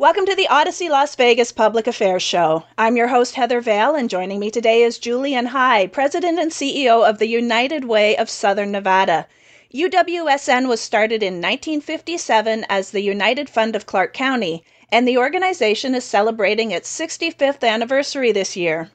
Welcome to the Audacy Las Vegas Public Affairs Show. I'm your host, Heather Vale, and joining me today is Julian High, President and CEO of the United Way of Southern Nevada. UWSN was started in 1957 as the United Fund of Clark County, and the organization is celebrating its 65th anniversary this year.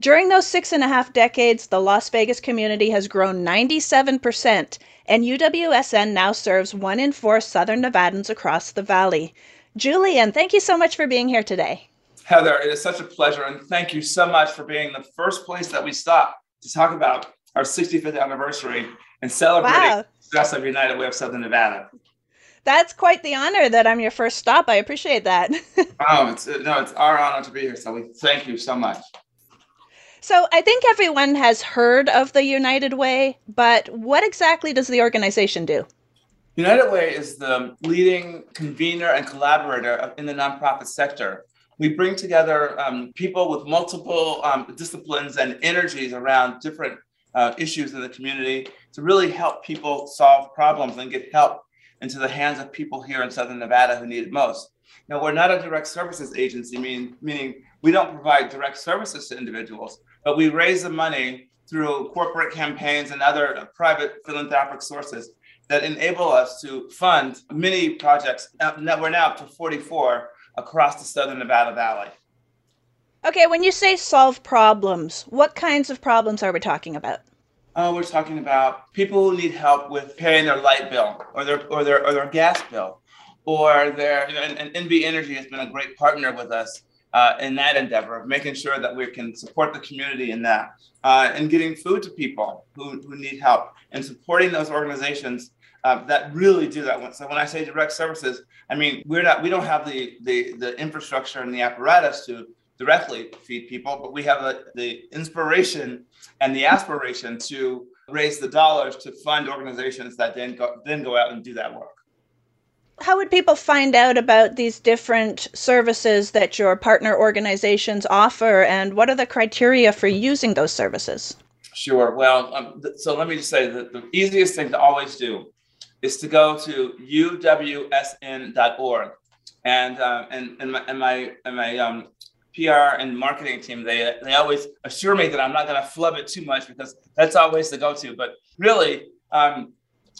During those six and a half decades, the Las Vegas community has grown 97%, and UWSN now serves one in four Southern Nevadans across the valley. Julian, thank you so much for being here today. Heather, it is such a pleasure. And thank you so much for being the first place that we stop to talk about our 65th anniversary and celebrating Wow. the success of United Way of Southern Nevada. That's quite the honor that I'm your first stop. I appreciate that. Oh, it's no, it's our honor to be here. So we thank you so much. so, I think everyone has heard of the United Way, but what exactly does the organization do? United Way is the leading convener and collaborator in the nonprofit sector. We bring together um, people with multiple um, disciplines and energies around different uh, issues in the community to really help people solve problems and get help into the hands of people here in Southern Nevada who need it most. Now, we're not a direct services agency, mean, meaning we don't provide direct services to individuals, but we raise the money through corporate campaigns and other private philanthropic sources that enable us to fund many projects. We're now up to 44 across the Southern Nevada Valley. Okay, when you say solve problems, what kinds of problems are we talking about? Uh, we're talking about people who need help with paying their light bill or their or their or their gas bill, or their you know, and, and NV Energy has been a great partner with us uh, in that endeavor of making sure that we can support the community in that uh, and getting food to people who, who need help and supporting those organizations uh, that really do that. So when I say direct services, I mean we're not we don't have the the the infrastructure and the apparatus to directly feed people, but we have the, the inspiration and the aspiration to raise the dollars to fund organizations that then go then go out and do that work. How would people find out about these different services that your partner organizations offer, and what are the criteria for using those services? Sure. Well, um, th- so let me just say that the easiest thing to always do is to go to uwsn.org, and uh, and and my and my, and my um, PR and marketing team they they always assure me that I'm not going to flub it too much because that's always the go-to. But really, um,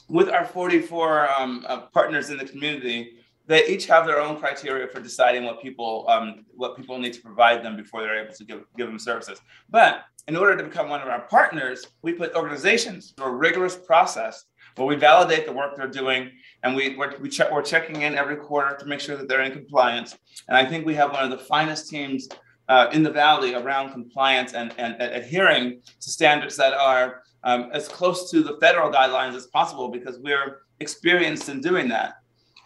with our 44 um, uh, partners in the community, they each have their own criteria for deciding what people um, what people need to provide them before they're able to give, give them services. But in order to become one of our partners, we put organizations through a rigorous process where we validate the work they're doing and we, we're, we check, we're checking in every quarter to make sure that they're in compliance. And I think we have one of the finest teams uh, in the valley around compliance and, and, and adhering to standards that are um, as close to the federal guidelines as possible because we're experienced in doing that.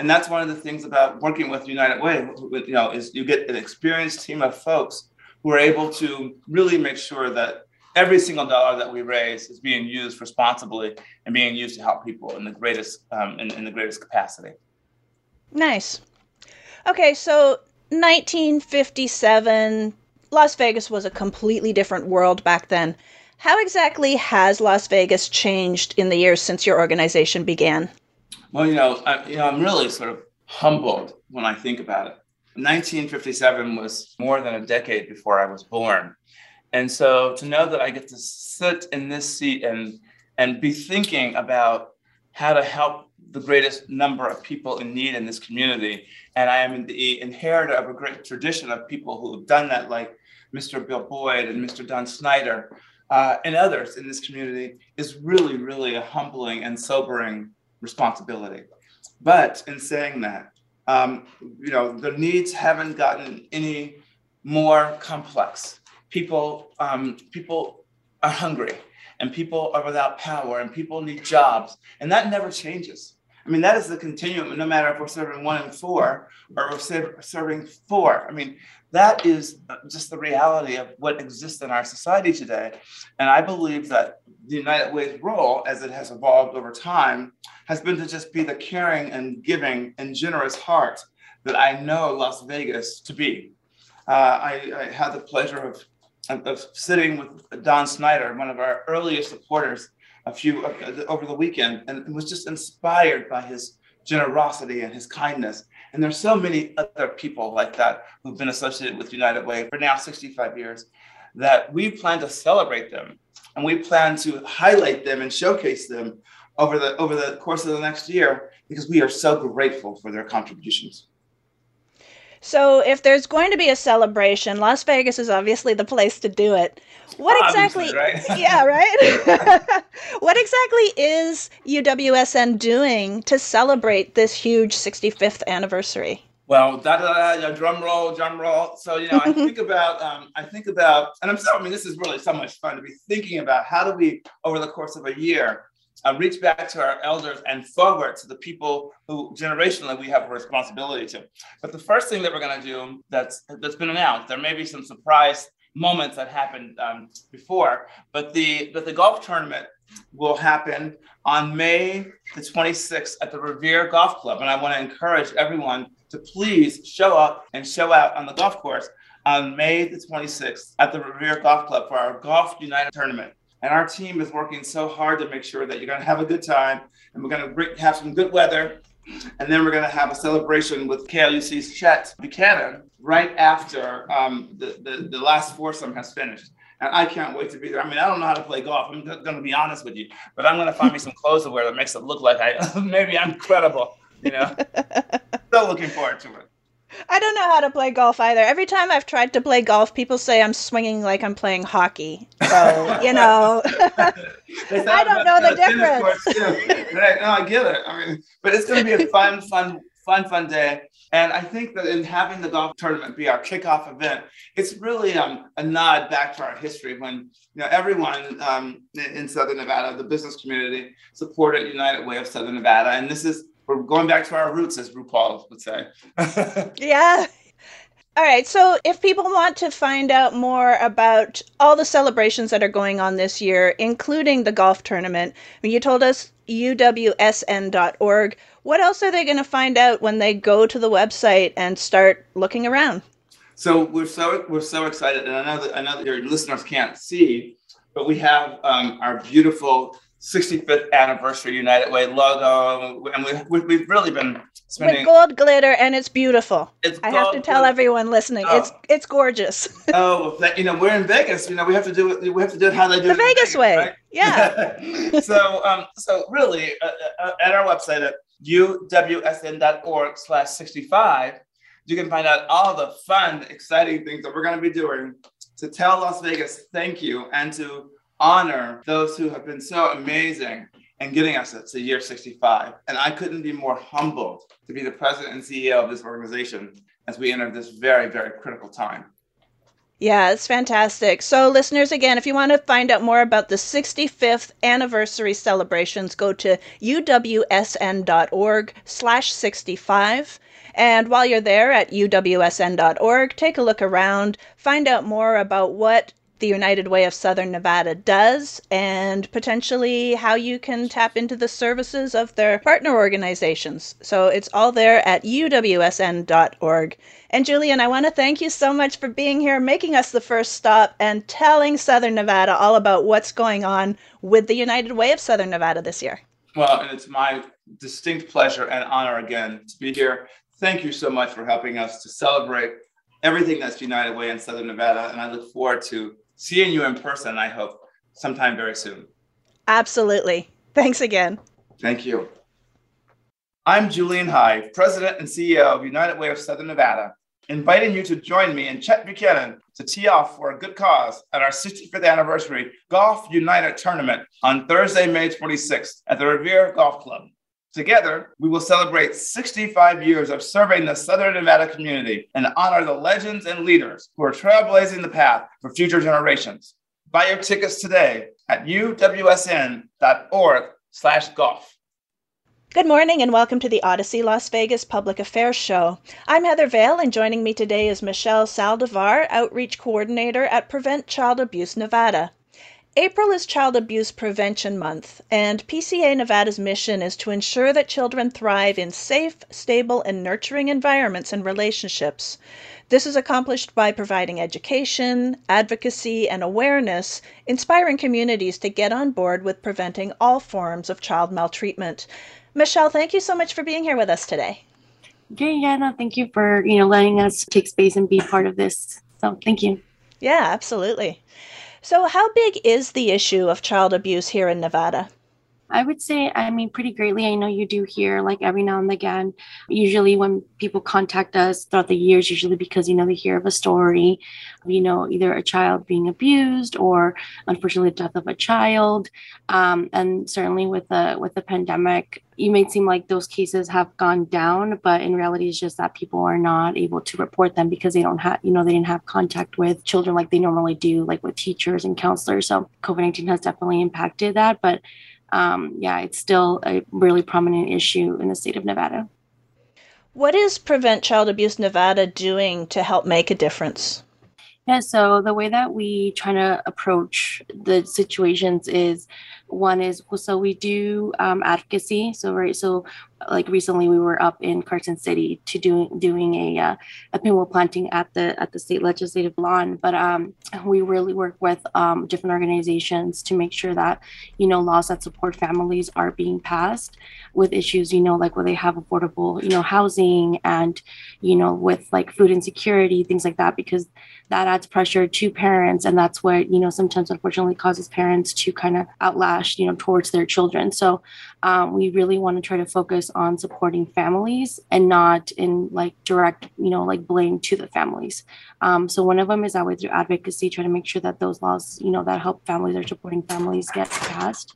And that's one of the things about working with United Way, you know, is you get an experienced team of folks who are able to really make sure that every single dollar that we raise is being used responsibly and being used to help people in the greatest um, in, in the greatest capacity. Nice. Okay, so 1957, Las Vegas was a completely different world back then. How exactly has Las Vegas changed in the years since your organization began? Well, you know, I, you know, I'm really sort of humbled when I think about it. 1957 was more than a decade before I was born, and so to know that I get to sit in this seat and and be thinking about how to help the greatest number of people in need in this community. And I am the inheritor of a great tradition of people who have done that, like Mr. Bill Boyd and Mr. Don Snyder uh, and others in this community, is really, really a humbling and sobering responsibility. But in saying that, um, you know, the needs haven't gotten any more complex. People, um, people are hungry and people are without power and people need jobs and that never changes. I mean that is the continuum no matter if we're serving one and four or we're serving four. I mean that is just the reality of what exists in our society today. And i believe that the united way's role as it has evolved over time has been to just be the caring and giving and generous heart that i know las vegas to be. Uh, I, I had the pleasure of of sitting with Don Snyder, one of our earliest supporters, a few uh, over the weekend, and was just inspired by his generosity and his kindness. And there's so many other people like that who've been associated with United Way for now 65 years that we plan to celebrate them and we plan to highlight them and showcase them over the over the course of the next year because we are so grateful for their contributions. So, if there's going to be a celebration, Las Vegas is obviously the place to do it. What exactly? Right? yeah, right. what exactly is UWSN doing to celebrate this huge 65th anniversary? Well, da da da, drum roll, drum roll. So you know, I think about, um, I think about, and I'm so. I mean, this is really so much fun to be thinking about. How do we, over the course of a year, uh, reach back to our elders and forward to the people who generationally we have a responsibility to. But the first thing that we're going to do that's that's been announced, there may be some surprise moments that happened um, before, but the but the golf tournament will happen on May the 26th at the Revere Golf Club, and I want to encourage everyone to please show up and show out on the golf course on May the 26th at the Revere Golf Club for our Golf United tournament. And our team is working so hard to make sure that you're going to have a good time and we're going to have some good weather. And then we're going to have a celebration with KLUC's Chet Buchanan right after um, the, the, the last foursome has finished. And I can't wait to be there. I mean, I don't know how to play golf. I'm going to be honest with you, but I'm going to find me some clothes to wear that makes it look like I maybe I'm credible. You know, still looking forward to it. I don't know how to play golf either. Every time I've tried to play golf, people say I'm swinging like I'm playing hockey. So, you know, I don't know the difference. right. No, I get it. I mean, but it's going to be a fun, fun, fun, fun day. And I think that in having the golf tournament be our kickoff event, it's really um, a nod back to our history when you know everyone um, in Southern Nevada, the business community, supported United Way of Southern Nevada, and this is we're going back to our roots, as RuPaul would say. yeah. All right. So, if people want to find out more about all the celebrations that are going on this year, including the golf tournament, I mean, you told us uwsn.org. What else are they going to find out when they go to the website and start looking around? So we're so we're so excited, and I know that I know that your listeners can't see, but we have um, our beautiful 65th anniversary United Way logo, and we, we, have really been spending with gold glitter, and it's beautiful. It's I have to tell glitter. everyone listening, oh. it's it's gorgeous. oh, you know, we're in Vegas. You know, we have to do it. We have to do it how they do the it. Vegas, Vegas way. Right? Yeah. so, um, so really, uh, uh, at our website at uwsn.org/slash 65, you can find out all the fun, exciting things that we're going to be doing to tell Las Vegas thank you and to honor those who have been so amazing and getting us to year 65. And I couldn't be more humbled to be the president and CEO of this organization as we enter this very, very critical time. Yeah, it's fantastic. So, listeners, again, if you want to find out more about the 65th anniversary celebrations, go to uwsn.org slash 65. And while you're there at uwsn.org, take a look around, find out more about what the United Way of Southern Nevada does and potentially how you can tap into the services of their partner organizations. So it's all there at uwsn.org. And Julian, I want to thank you so much for being here, making us the first stop, and telling Southern Nevada all about what's going on with the United Way of Southern Nevada this year. Well, and it's my distinct pleasure and honor again to be here. Thank you so much for helping us to celebrate everything that's United Way in Southern Nevada. And I look forward to seeing you in person, I hope, sometime very soon. Absolutely. Thanks again. Thank you. I'm Julian High, President and CEO of United Way of Southern Nevada, inviting you to join me and Chet Buchanan to tee off for a good cause at our 65th anniversary Golf United tournament on Thursday, May 26th at the Revere Golf Club. Together, we will celebrate 65 years of serving the Southern Nevada community and honor the legends and leaders who are trailblazing the path for future generations. Buy your tickets today at uwsn.org slash golf. Good morning and welcome to the Audacy Las Vegas Public Affairs Show. I'm Heather Vale and joining me today is Michelle Saldivar, Outreach Coordinator at Prevent Child Abuse Nevada. April is Child Abuse Prevention Month, and PCA Nevada's mission is to ensure that children thrive in safe, stable, and nurturing environments and relationships. This is accomplished by providing education, advocacy, and awareness, inspiring communities to get on board with preventing all forms of child maltreatment. Michelle, thank you so much for being here with us today. Okay, yeah, no, thank you for you know letting us take space and be part of this. So thank you. Yeah, absolutely. So, how big is the issue of child abuse here in Nevada? I would say, I mean, pretty greatly. I know you do hear like every now and again, usually when people contact us throughout the years, usually because, you know, they hear of a story, you know, either a child being abused or unfortunately the death of a child. Um, and certainly with the, with the pandemic, you may seem like those cases have gone down, but in reality, it's just that people are not able to report them because they don't have, you know, they didn't have contact with children like they normally do, like with teachers and counselors. So COVID 19 has definitely impacted that. But um, yeah, it's still a really prominent issue in the state of Nevada. What is Prevent Child Abuse Nevada doing to help make a difference? Yeah, so the way that we try to approach the situations is one is so we do um, advocacy. So right, so like recently we were up in Carson City to doing doing a uh, a pinwheel planting at the at the state legislative lawn. But um, we really work with um, different organizations to make sure that you know laws that support families are being passed with issues you know like where they have affordable you know housing and you know with like food insecurity things like that because that adds pressure to parents and that's what you know sometimes unfortunately causes parents to kind of outlash you know towards their children so um, we really want to try to focus on supporting families and not in like direct, you know, like blame to the families. Um, so one of them is that way through advocacy, trying to make sure that those laws, you know, that help families or supporting families get passed.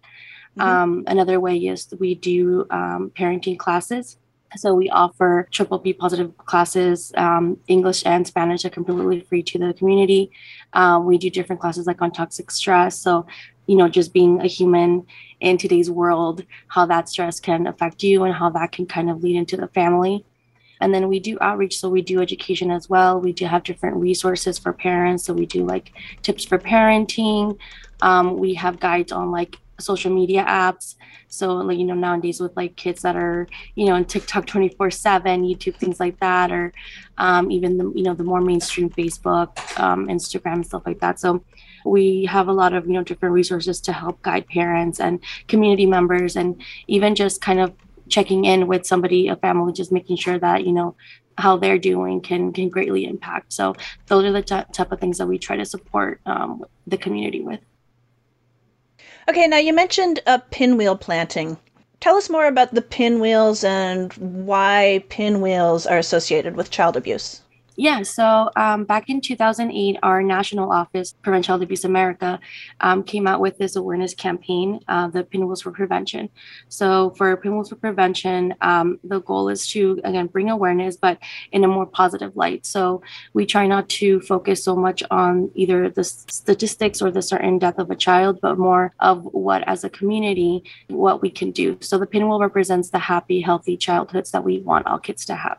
Mm-hmm. Um, another way is we do um, parenting classes. So we offer Triple P positive classes, um, English and Spanish are completely free to the community. Uh, we do different classes like on toxic stress. So, you know, just being a human in today's world, how that stress can affect you and how that can kind of lead into the family. And then we do outreach, so we do education as well. We do have different resources for parents. So we do like tips for parenting. Um, we have guides on like social media apps. So like you know nowadays with like kids that are you know on TikTok 24 seven, YouTube things like that, or um, even the you know the more mainstream Facebook, um, Instagram, stuff like that. So we have a lot of you know different resources to help guide parents and community members and even just kind of checking in with somebody a family just making sure that you know how they're doing can can greatly impact so those are the t- type of things that we try to support um, the community with okay now you mentioned a pinwheel planting. Tell us more about the pinwheels and why pinwheels are associated with child abuse yeah, so um, back in 2008, our national office, Prevent Child Abuse America, um, came out with this awareness campaign, uh, the Pinwheels for Prevention. So for Pinwheels for Prevention, um, the goal is to, again, bring awareness, but in a more positive light. So we try not to focus so much on either the statistics or the certain death of a child, but more of what, as a community, what we can do. So the pinwheel represents the happy, healthy childhoods that we want all kids to have.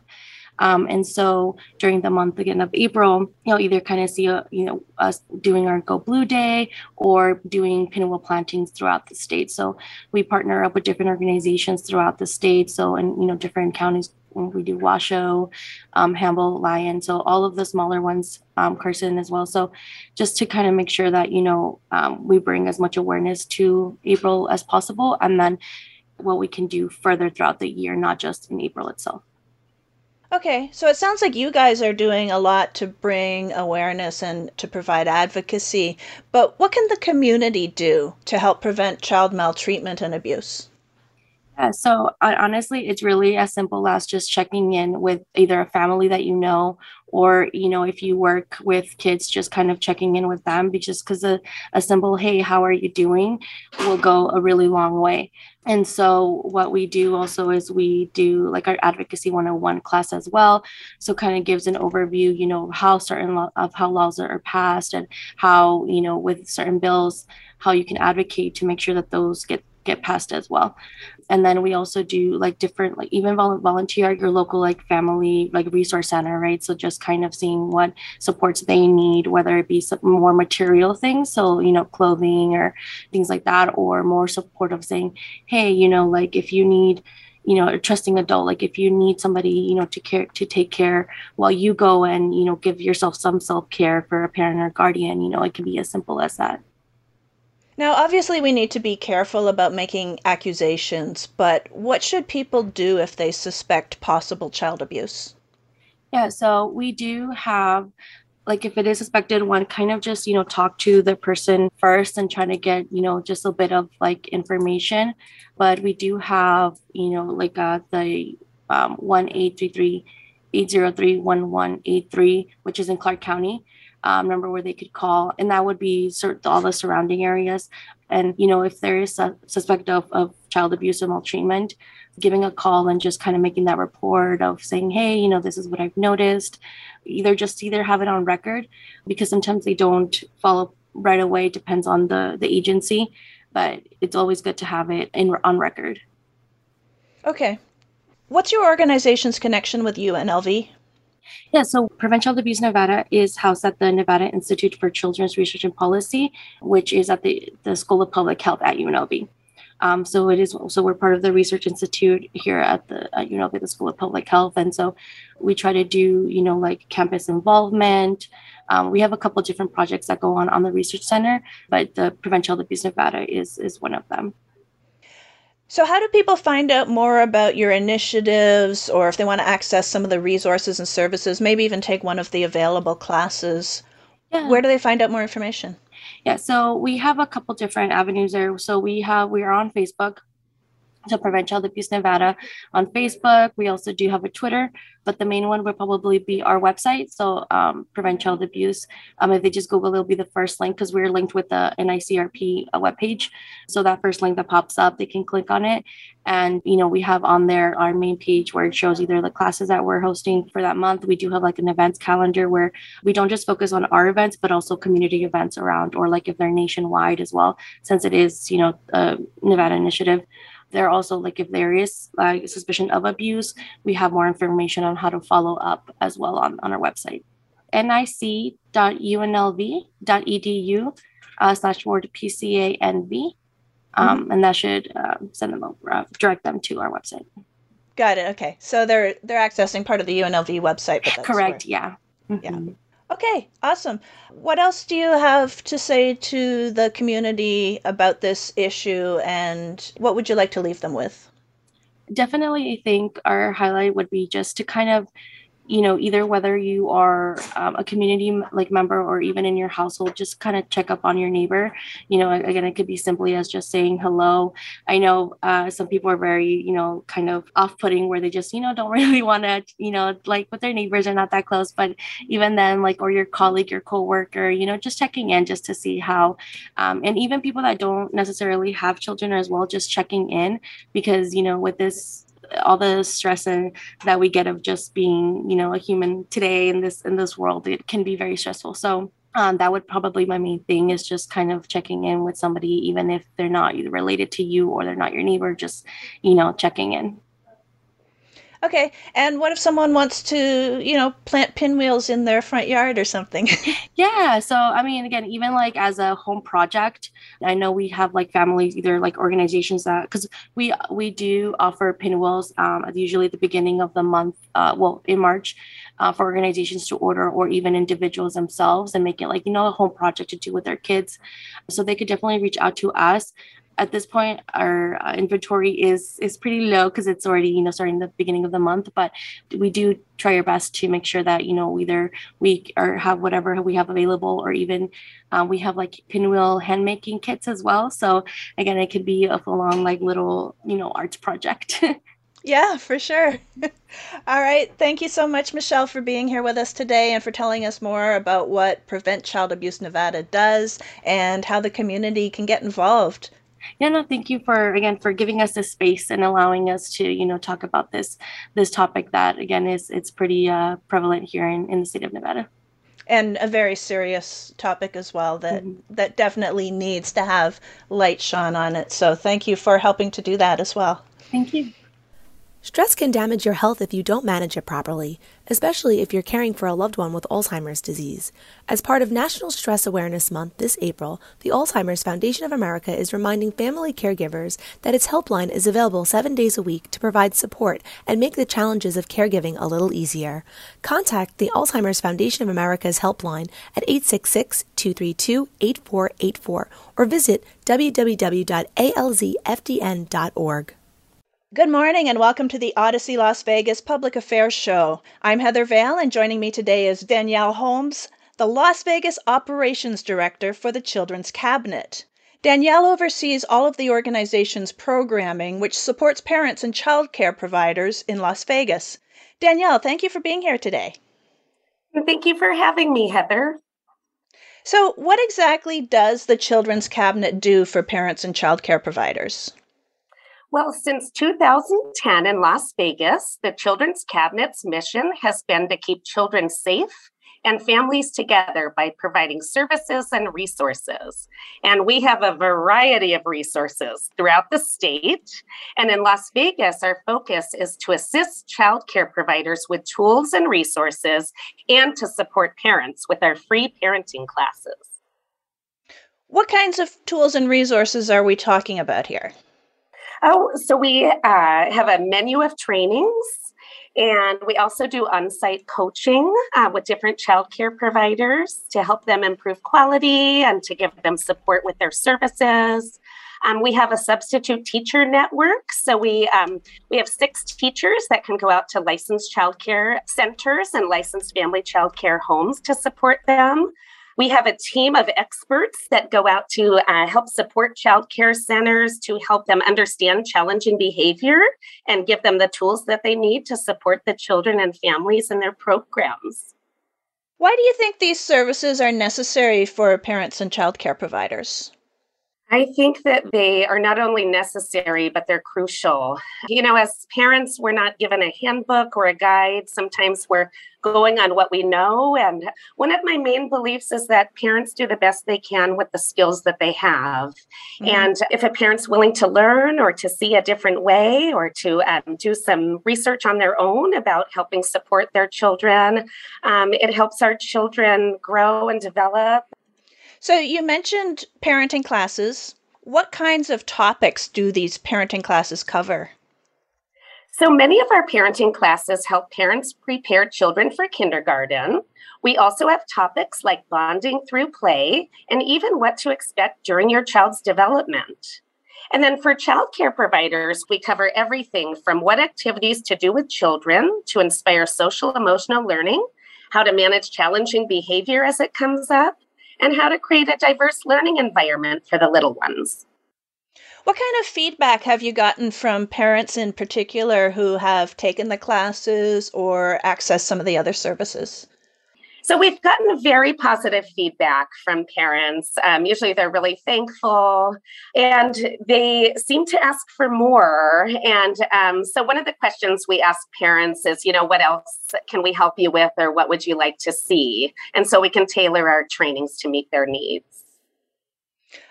Um, and so during the month again of April, you'll either kind of see, a, you know, us doing our Go Blue Day or doing pinwheel plantings throughout the state. So we partner up with different organizations throughout the state. So in, you know, different counties, we do Washoe, um, Hamble, Lyon. So all of the smaller ones, um, Carson as well. So just to kind of make sure that, you know, um, we bring as much awareness to April as possible. And then what we can do further throughout the year, not just in April itself. Okay, so it sounds like you guys are doing a lot to bring awareness and to provide advocacy, but what can the community do to help prevent child maltreatment and abuse? Yeah, so honestly, it's really as simple as just checking in with either a family that you know, or you know, if you work with kids, just kind of checking in with them, because because a, a simple "Hey, how are you doing?" will go a really long way. And so, what we do also is we do like our advocacy 101 class as well. So, kind of gives an overview, you know, how certain lo- of how laws are passed and how you know with certain bills how you can advocate to make sure that those get get passed as well and then we also do like different like even volunteer your local like family like resource center right? So just kind of seeing what supports they need whether it be some more material things so you know clothing or things like that or more support of saying hey you know like if you need you know a trusting adult like if you need somebody you know to care to take care while you go and you know give yourself some self-care for a parent or guardian you know it can be as simple as that now, obviously, we need to be careful about making accusations, but what should people do if they suspect possible child abuse? Yeah, so we do have like if it is suspected one kind of just you know talk to the person first and try to get you know just a bit of like information but we do have you know like uh the um 1833 803 1183 which is in clark county um, number where they could call, and that would be all the surrounding areas. And you know, if there is a suspect of, of child abuse or maltreatment, giving a call and just kind of making that report of saying, hey, you know, this is what I've noticed. Either just either have it on record, because sometimes they don't follow right away. Depends on the the agency, but it's always good to have it in on record. Okay. What's your organization's connection with UNLV? Yeah, so Prevent Child Abuse Nevada is housed at the Nevada Institute for Children's Research and Policy, which is at the, the School of Public Health at UNLV. Um, so it is so we're part of the research institute here at the at UNLV, the School of Public Health, and so we try to do you know like campus involvement. Um, we have a couple different projects that go on on the research center, but the Prevent Child Abuse Nevada is is one of them. So, how do people find out more about your initiatives or if they want to access some of the resources and services, maybe even take one of the available classes? Yeah. Where do they find out more information? Yeah, so we have a couple different avenues there. So, we have, we are on Facebook to Prevent Child Abuse Nevada on Facebook. We also do have a Twitter, but the main one would probably be our website. So um, Prevent Child Abuse. Um, if they just Google, it'll be the first link because we're linked with the NICRP uh, webpage. So that first link that pops up, they can click on it. And, you know, we have on there our main page where it shows either the classes that we're hosting for that month. We do have like an events calendar where we don't just focus on our events, but also community events around, or like if they're nationwide as well, since it is, you know, a Nevada initiative. There also, like if there is like suspicion of abuse, we have more information on how to follow up as well on, on our website. nic.unlv.edu uh, slash word PCANV. Um, mm-hmm. And that should uh, send them over, uh, direct them to our website. Got it. Okay. So they're they're accessing part of the UNLV website. But Correct. Where, yeah. Mm-hmm. Yeah. Okay, awesome. What else do you have to say to the community about this issue and what would you like to leave them with? Definitely, I think our highlight would be just to kind of you know either whether you are um, a community like member or even in your household just kind of check up on your neighbor. You know again it could be simply as just saying hello. I know uh, some people are very you know kind of off-putting where they just you know don't really want to you know like with their neighbors are not that close. But even then like or your colleague your coworker you know just checking in just to see how um, and even people that don't necessarily have children as well just checking in because you know with this all the stress and that we get of just being you know a human today in this in this world it can be very stressful. So um, that would probably my main thing is just kind of checking in with somebody even if they're not related to you or they're not your neighbor just you know checking in Okay. And what if someone wants to, you know, plant pinwheels in their front yard or something? yeah. So, I mean, again, even like as a home project, I know we have like families, either like organizations that, because we we do offer pinwheels um, usually at the beginning of the month, uh, well, in March, uh, for organizations to order or even individuals themselves and make it like, you know, a home project to do with their kids. So they could definitely reach out to us at this point our uh, inventory is is pretty low because it's already you know starting the beginning of the month but we do try our best to make sure that you know either we or have whatever we have available or even uh, we have like pinwheel hand making kits as well so again it could be a full-on like little you know arts project Yeah, for sure. All right. Thank you so much, Michelle, for being here with us today and for telling us more about what Prevent Child Abuse Nevada does and how the community can get involved. Yeah, no, thank you for again for giving us this space and allowing us to, you know, talk about this this topic that again is it's pretty uh, prevalent here in, in the state of Nevada. And a very serious topic as well that mm-hmm. that definitely needs to have light shone on it. So thank you for helping to do that as well. Thank you. Stress can damage your health if you don't manage it properly, especially if you're caring for a loved one with Alzheimer's disease. As part of National Stress Awareness Month this April, the Alzheimer's Foundation of America is reminding family caregivers that its helpline is available seven days a week to provide support and make the challenges of caregiving a little easier. Contact the Alzheimer's Foundation of America's helpline at 866 232 8484 or visit www.alzfdn.org. Good morning and welcome to the Audacy Las Vegas Public Affairs Show. I'm Heather Vale and joining me today is Danielle Holmes, the Las Vegas Operations Director for the Children's Cabinet. Danielle oversees all of the organization's programming, which supports parents and child care providers in Las Vegas. Danielle, thank you for being here today. Thank you for having me, Heather. So, what exactly does the Children's Cabinet do for parents and child care providers? Well, since 2010 in Las Vegas, the Children's Cabinet's mission has been to keep children safe and families together by providing services and resources. And we have a variety of resources throughout the state. And in Las Vegas, our focus is to assist child care providers with tools and resources and to support parents with our free parenting classes. What kinds of tools and resources are we talking about here? Oh, so we uh, have a menu of trainings. And we also do on site coaching uh, with different childcare providers to help them improve quality and to give them support with their services. Um, we have a substitute teacher network. So we, um, we have six teachers that can go out to licensed childcare centers and licensed family childcare homes to support them. We have a team of experts that go out to uh, help support child care centers to help them understand challenging behavior and give them the tools that they need to support the children and families in their programs. Why do you think these services are necessary for parents and child care providers? I think that they are not only necessary, but they're crucial. You know, as parents, we're not given a handbook or a guide. Sometimes we're going on what we know. And one of my main beliefs is that parents do the best they can with the skills that they have. Mm-hmm. And if a parent's willing to learn or to see a different way or to um, do some research on their own about helping support their children, um, it helps our children grow and develop so you mentioned parenting classes. What kinds of topics do these parenting classes cover? So many of our parenting classes help parents prepare children for kindergarten. We also have topics like bonding through play and even what to expect during your child's development. And then for childcare providers, we cover everything from what activities to do with children to inspire social emotional learning, how to manage challenging behavior as it comes up, and how to create a diverse learning environment for the little ones. What kind of feedback have you gotten from parents in particular who have taken the classes or accessed some of the other services? So we've gotten very positive feedback from parents. Um, usually they're really thankful and they seem to ask for more. And um, so one of the questions we ask parents is, you know, what else can we help you with or what would you like to see? And so we can tailor our trainings to meet their needs.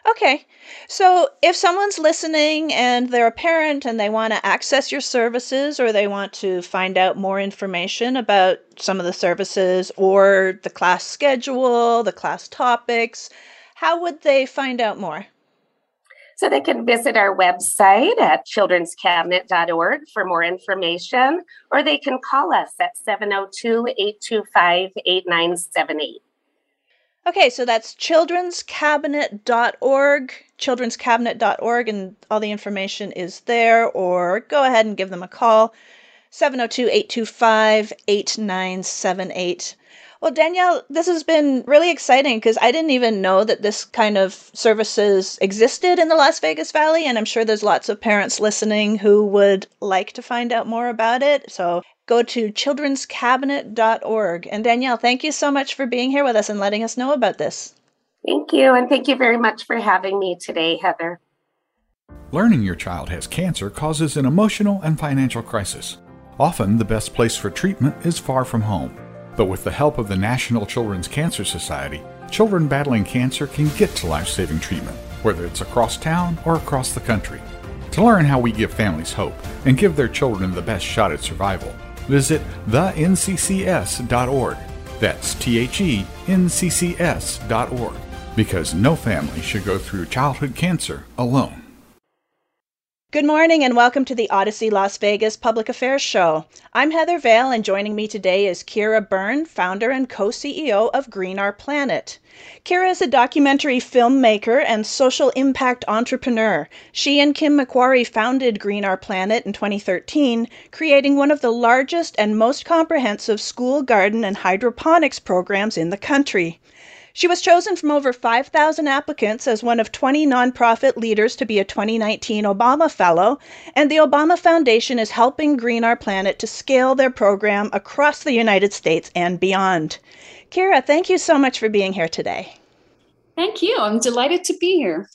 Okay. So if someone's listening and they're a parent and they want to access your services or they want to find out more information about some of the services or the class schedule, the class topics, how would they find out more? So they can visit our website at childrenscabinet.org for more information, or they can call us at 702 825 8978. Okay, so that's children'scabinet.org, children'scabinet.org, and all the information is there, or go ahead and give them a call, 702 825 8978. Well, Danielle, this has been really exciting because I didn't even know that this kind of services existed in the Las Vegas Valley. And I'm sure there's lots of parents listening who would like to find out more about it. So go to children'scabinet.org. And Danielle, thank you so much for being here with us and letting us know about this. Thank you. And thank you very much for having me today, Heather. Learning your child has cancer causes an emotional and financial crisis. Often, the best place for treatment is far from home. But with the help of the National Children's Cancer Society, children battling cancer can get to life saving treatment, whether it's across town or across the country. To learn how we give families hope and give their children the best shot at survival, visit thenccs.org. That's T H E N C C S.org. Because no family should go through childhood cancer alone. Good morning and welcome to the Audacy Las Vegas Public Affairs Show. I'm Heather Vale, and joining me today is Ciara Byrne, founder and co CEO of Green Our Planet. Ciara is a documentary filmmaker and social impact entrepreneur. She and Kim McQuarrie founded Green Our Planet in 2013, creating one of the largest and most comprehensive school garden and hydroponics programs in the country. She was chosen from over 5,000 applicants as one of 20 nonprofit leaders to be a 2019 Obama Fellow, and the Obama Foundation is helping Green Our Planet to scale their program across the United States and beyond. Ciara, thank you so much for being here today. Thank you. I'm delighted to be here.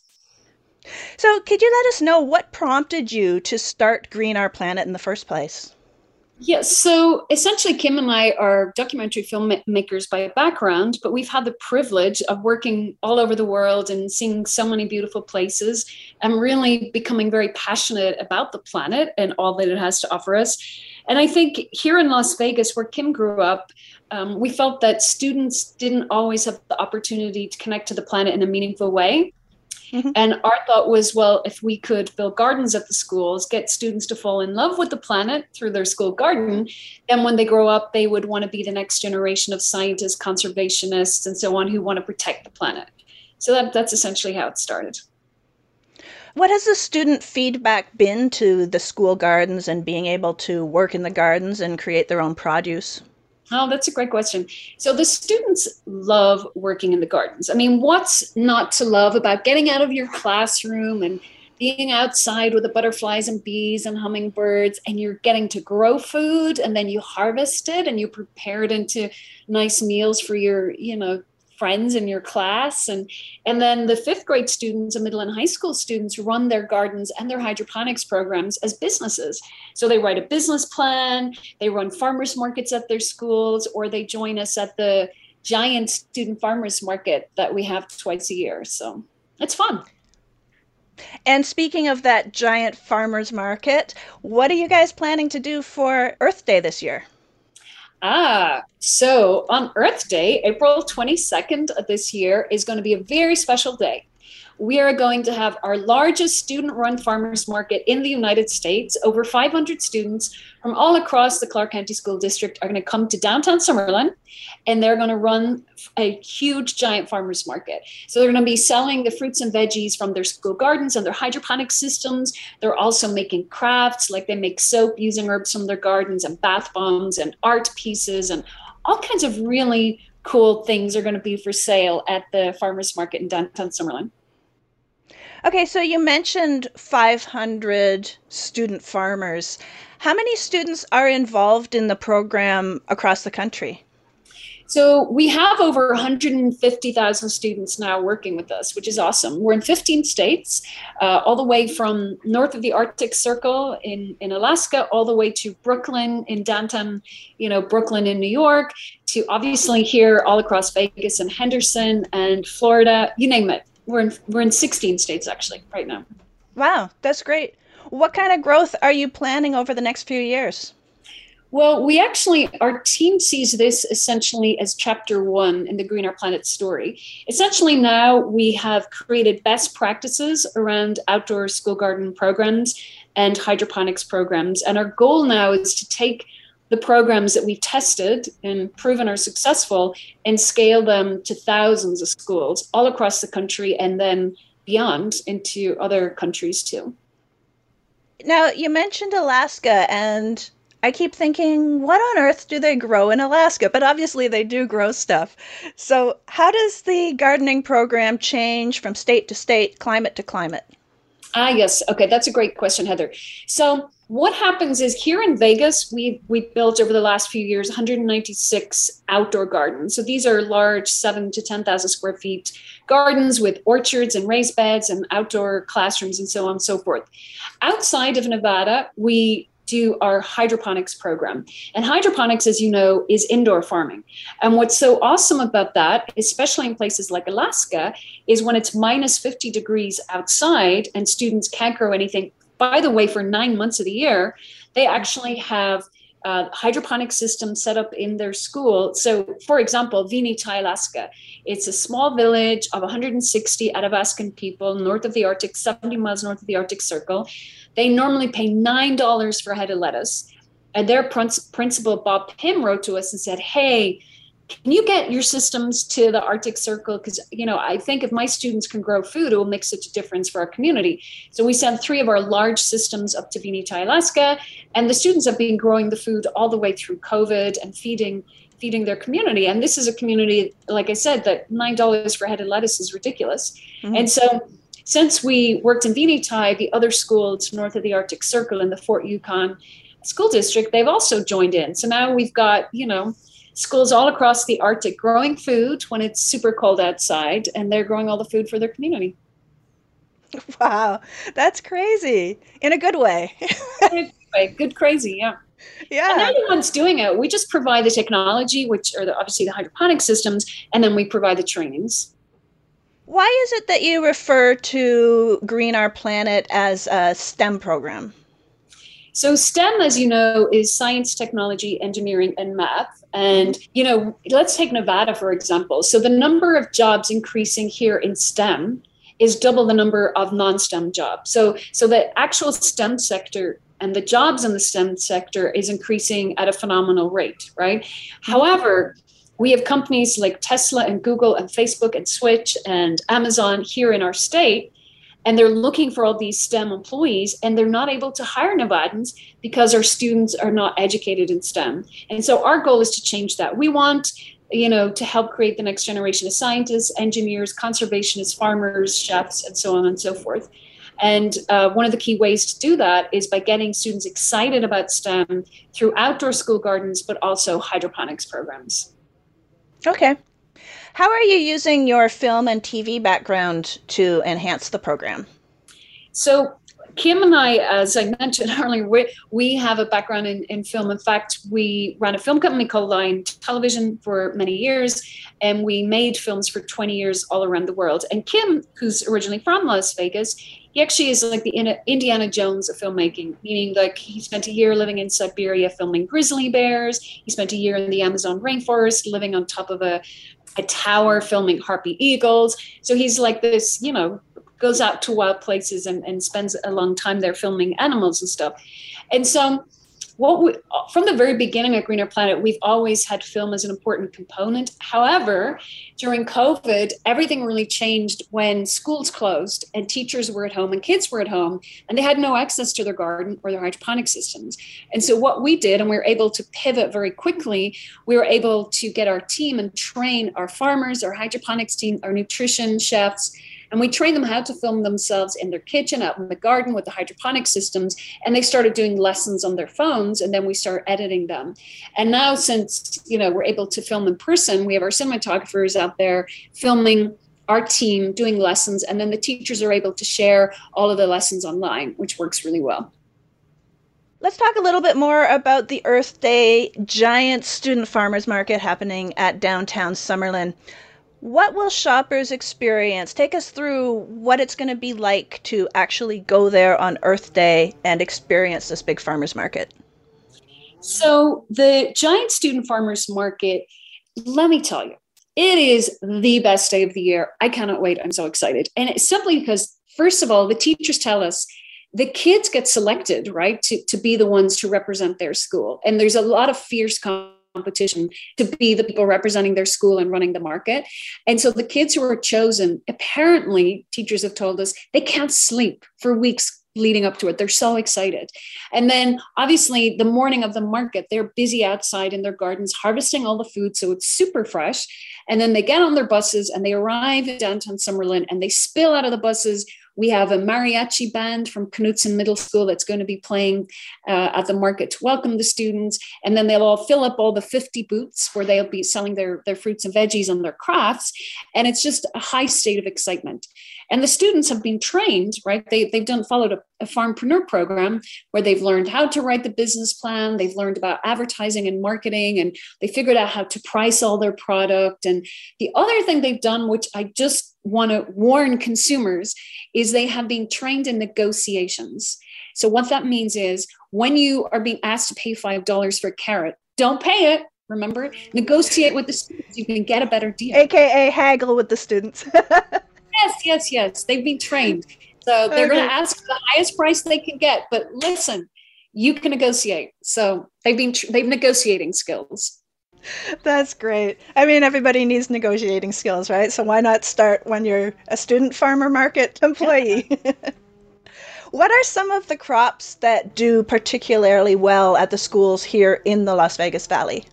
So, could you let us know what prompted you to start Green Our Planet in the first place? Yes. So essentially, Kim and I are documentary filmmakers by background, but we've had the privilege of working all over the world and seeing so many beautiful places and really becoming very passionate about the planet and all that it has to offer us. And I think here in Las Vegas, where Kim grew up, um, we felt that students didn't always have the opportunity to connect to the planet in a meaningful way. Mm-hmm. And our thought was, well, if we could build gardens at the schools, get students to fall in love with the planet through their school garden, then when they grow up, they would want to be the next generation of scientists, conservationists, and so on who want to protect the planet. So that, that's essentially how it started. What has the student feedback been to the school gardens and being able to work in the gardens and create their own produce? Oh, that's a great question. So the students love working in the gardens. I mean, what's not to love about getting out of your classroom and being outside with the butterflies and bees and hummingbirds and you're getting to grow food and then you harvest it and you prepare it into nice meals for your, you know, friends in your class. And and then the fifth grade students and middle and high school students run their gardens and their hydroponics programs as businesses. So they write a business plan they run farmers markets at their schools or they join us at the giant student farmers market that we have twice a year. So it's fun. And speaking of that giant farmers market, what are you guys planning to do for Earth Day this year? Ah, so on Earth Day, April 22nd of this year, is going to be a very special day we are going to have our largest student run farmers market in the United States. Over 500 students from all across the Clark County School District are going to come to downtown Summerlin and they're going to run a huge giant farmers market. So they're going to be selling the fruits and veggies from their school gardens and their hydroponic systems. They're also making crafts like they make soap using herbs from their gardens and bath bombs and art pieces and all kinds of really cool things are going to be for sale at the farmers market in downtown Summerlin. Okay, so you mentioned 500 student farmers. How many students are involved in the program across the country? So we have over 150,000 students now working with us, which is awesome. We're in 15 states, uh, all the way from north of the Arctic Circle in, in Alaska, all the way to Brooklyn in downtown, you know, Brooklyn in New York, to obviously here all across Vegas and Henderson and Florida, you name it. We're in we're in 16 states actually right now. Wow, that's great. What kind of growth are you planning over the next few years? Well, we actually, our team sees this essentially as chapter one in the Green Our Planet story. Essentially, now we have created best practices around outdoor school garden programs and hydroponics programs. And our goal now is to take the programs that we've tested and proven are successful and scale them to thousands of schools all across the country and then beyond into other countries too. Now, you mentioned Alaska, and I keep thinking, what on earth do they grow in Alaska? But obviously, they do grow stuff. So, how does the gardening program change from state to state, climate to climate? Ah, yes. Okay, that's a great question, Heather. So, what happens is here in Vegas, we we built over the last few years 196 outdoor gardens. So these are large, seven to 10,000 square feet gardens with orchards and raised beds and outdoor classrooms and so on and so forth. Outside of Nevada, we do our hydroponics program. And hydroponics, as you know, is indoor farming. And what's so awesome about that, especially in places like Alaska, is when it's minus 50 degrees outside and students can't grow anything. By the way, for nine months of the year, they actually have hydroponic system set up in their school. So, for example, Venetie, Alaska, it's a small village of 160 Athabascan people north of the Arctic, 70 miles north of the Arctic Circle. They normally pay $9 for a head of lettuce. And their principal, Bob Pim, wrote to us and said, Hey, can you get your systems to the Arctic Circle? Because, you know, I think if my students can grow food, it will make such a difference for our community. So we sent three of our large systems up to Venetie, Alaska, and the students have been growing the food all the way through COVID and feeding feeding their community. And this is a community, like I said, that nine dollars for a head of lettuce is ridiculous. Mm-hmm. And so since we worked in Venetie, the other schools north of the Arctic Circle in the Fort Yukon school district, they've also joined in. So now we've got, you know, schools all across the Arctic growing food when it's super cold outside, and they're growing all the food for their community. Wow, that's crazy in a good way. good, way. good crazy, yeah. Yeah. And anyone's doing it. We just provide the technology, which are the, obviously the hydroponic systems, and then we provide the trainings. Why is it that you refer to Green Our Planet as a STEM program? So STEM, as you know, is science, technology, engineering, and math. And, you know, let's take Nevada, for example. So the number of jobs increasing here in STEM is double the number of non-STEM jobs. So, so the actual STEM sector and the jobs in the STEM sector is increasing at a phenomenal rate, right? Mm-hmm. However, we have companies like Tesla and Google and Facebook and Switch and Amazon here in our state and they're looking for all these STEM employees, and they're not able to hire Nevadans because our students are not educated in STEM. And so our goal is to change that. We want you know to help create the next generation of scientists engineers conservationists farmers chefs and so on and so forth and uh, one of the key ways to do that is by getting students excited about stem through outdoor school gardens but also hydroponics programs okay how are you using your film and TV background to enhance the program? So, Kim and I, as I mentioned earlier, we, we have a background in, in film. In fact, we ran a film company called Lion Television for many years, and we made films for 20 years all around the world. And Kim, who's originally from Las Vegas, he actually is like the Indiana Jones of filmmaking, meaning like he spent a year living in Siberia filming grizzly bears. He spent a year in the Amazon rainforest living on top of a, a tower filming harpy eagles. So he's like this, you know, goes out to wild places and, and spends a long time there filming animals and stuff. And so what we, uh, from the very beginning at Green Our Planet, we've always had film as an important component. However, during COVID, everything really changed when schools closed and teachers were at home and kids were at home and they had no access to their garden or their hydroponic systems. And so, what we did, and we were able to pivot very quickly, we were able to get our team and train our farmers, our hydroponics team, our nutrition chefs and we trained them how to film themselves in their kitchen, out in the garden with the hydroponic systems. And they started doing lessons on their phones. And then we started editing them. And now, since you know we're able to film in person, we have our cinematographers out there filming our team doing lessons. And then the teachers are able to share all of the lessons online, which works really well. Let's talk a little bit more about the Earth Day giant student farmers market happening at downtown Summerlin. What will shoppers experience? Take us through what it's going to be like to actually go there on Earth Day and experience this big farmers market. So, the Giant Student Farmers Market, let me tell you, it is the best day of the year. I cannot wait. I'm so excited. And it's simply because, first of all, the teachers tell us the kids get selected, right, to, to be the ones to represent their school. And there's a lot of fierce competition to be the people representing their school and running the market. And so the kids who are chosen, apparently, teachers have told us they can't sleep for weeks leading up to it. They're so excited. And then obviously the morning of the market, they're busy outside in their gardens harvesting all the food. So it's super fresh. And then they get on their buses and they arrive in downtown Summerlin and they spill out of the buses we have a mariachi band from Knudson Middle School that's going to be playing uh, at the market to welcome the students. And then they'll all fill up all the 50 booths where they'll be selling their, their fruits and veggies and their crafts. And it's just a high state of excitement. And the students have been trained, right? They, they've done followed a, a farmpreneur program where they've learned how to write the business plan. They've learned about advertising and marketing, and they figured out how to price all their product. And the other thing they've done, which I just want to warn consumers, is they have been trained in negotiations. So what that means is when you are being asked to pay $5 for a carrot, don't pay it. Remember, negotiate with the students. You can get a better deal. AKA haggle with the students. yes, yes, yes. They've been trained. So they're okay. going to ask the highest price they can get. But listen, you can negotiate. So they've been they've negotiating skills. That's great. I mean, everybody needs negotiating skills, right? So why not start when you're a student farmer market employee? what are some of the crops that do particularly well at the schools here in the Las Vegas Valley?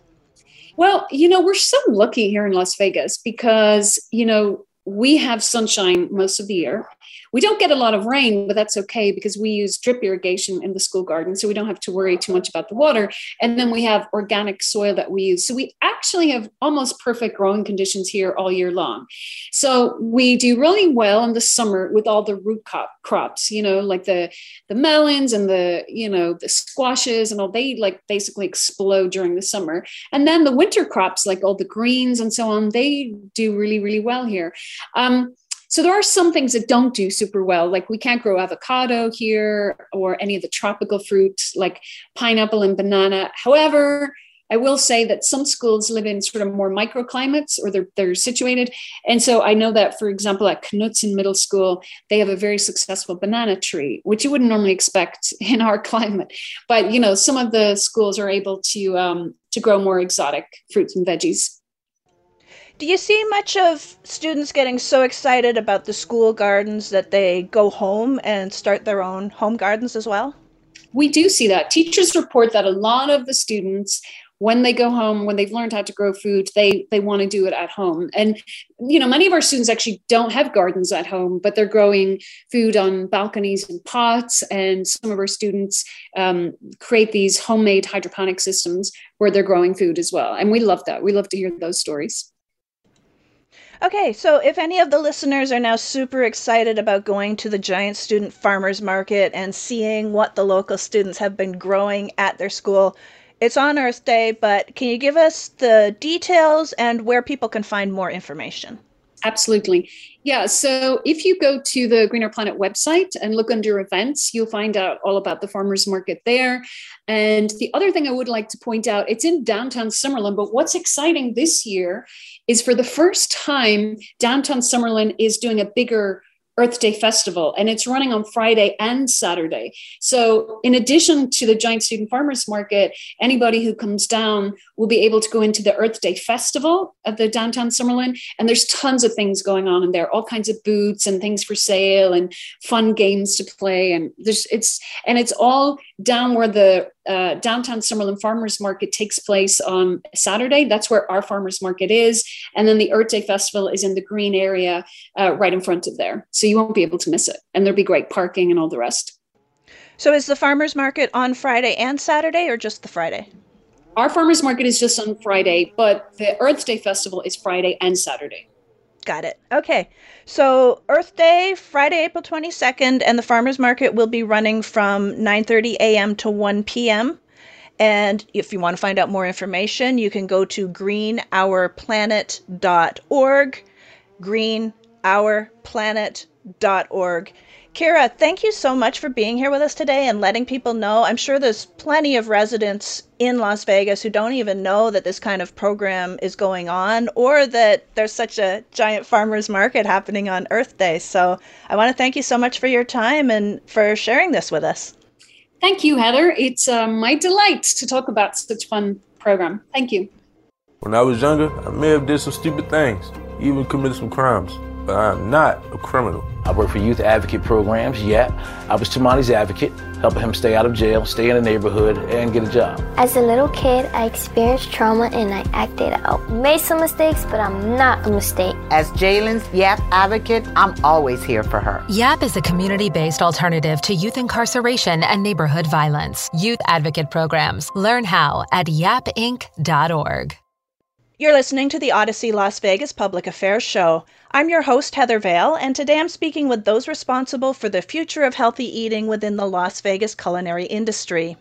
Well, you know, we're so lucky here in Las Vegas because, you know, we have sunshine most of the year. We don't get a lot of rain, but that's okay because we use drip irrigation in the school garden. So we don't have to worry too much about the water. And then we have organic soil that we use. So we actually have almost perfect growing conditions here all year long. So we do really well in the summer with all the root crop, crops, you know, like the, the melons and the, you know, the squashes and all they like basically explode during the summer. And then the winter crops, like all the greens and so on, they do really, really well here. Um, so there are some things that don't do super well. Like we can't grow avocado here or any of the tropical fruits like pineapple and banana. However, I will say that some schools live in sort of more microclimates or they're, they're situated. And so I know that, for example, at Knudson Middle School, they have a very successful banana tree, which you wouldn't normally expect in our climate. But, you know, some of the schools are able to, um, to grow more exotic fruits and veggies. Do you see much of students getting so excited about the school gardens that they go home and start their own home gardens as well? We do see that. Teachers report that a lot of the students when they go home when they've learned how to grow food they they want to do it at home. And you know many of our students actually don't have gardens at home but they're growing food on balconies and pots. And some of our students um, create these homemade hydroponic systems where they're growing food as well. And we love that. We love to hear those stories Okay, so if any of the listeners are now super excited about going to the Giant Student Farmers Market and seeing what the local students have been growing at their school, it's on Earth Day, but can you give us the details and where people can find more information? Absolutely. Yeah. So if you go to the Green Our Planet website and look under events, you'll find out all about the farmers market there. And the other thing I would like to point out, it's in downtown Summerlin, but what's exciting this year is for the first time, downtown Summerlin is doing a bigger Earth Day Festival, and it's running on Friday and Saturday. So, in addition to the Giant Student Farmers Market, anybody who comes down will be able to go into the Earth Day Festival at the downtown Summerlin. And there's tons of things going on in there, all kinds of booths and things for sale and fun games to play. And there's it's and it's all down where the uh, downtown Summerlin Farmers Market takes place on Saturday. That's where our farmers market is. And then the Earth Day Festival is in the green area uh, right in front of there. So you won't be able to miss it. And there'll be great parking and all the rest. So is the farmers market on Friday and Saturday or just the Friday? Our farmers market is just on Friday, but the Earth Day Festival is Friday and Saturday. Got it. Okay. So Earth Day, Friday, April 22nd, and the farmers market will be running from 9:30 a.m. to 1 p.m. And if you want to find out more information, you can go to greenourplanet.org, greenourplanet.org. Ciara, thank you so much for being here with us today and letting people know. I'm sure there's plenty of residents in Las Vegas who don't even know that this kind of program is going on or that there's such a giant farmers market happening on Earth Day. So I want to thank you so much for your time and for sharing this with us. Thank you, Heather. It's uh, my delight to talk about such fun program. Thank you. When I was younger, I may have did some stupid things, even committed some crimes but I'm not a criminal. I work for youth advocate programs, yeah. I was Tamani's advocate, helping him stay out of jail, stay in the neighborhood, and get a job. As a little kid, I experienced trauma and I acted out. Made some mistakes, but I'm not a mistake. As Jalen's YAP advocate, I'm always here for her. YAP is a community based alternative to youth incarceration and neighborhood violence. Youth advocate programs. Learn how at yapinc.org. You're listening to the Audacy Las Vegas Public Affairs Show. I'm your host, Heather Vale, and today I'm speaking with those responsible for the future of healthy eating within the Las Vegas culinary industry.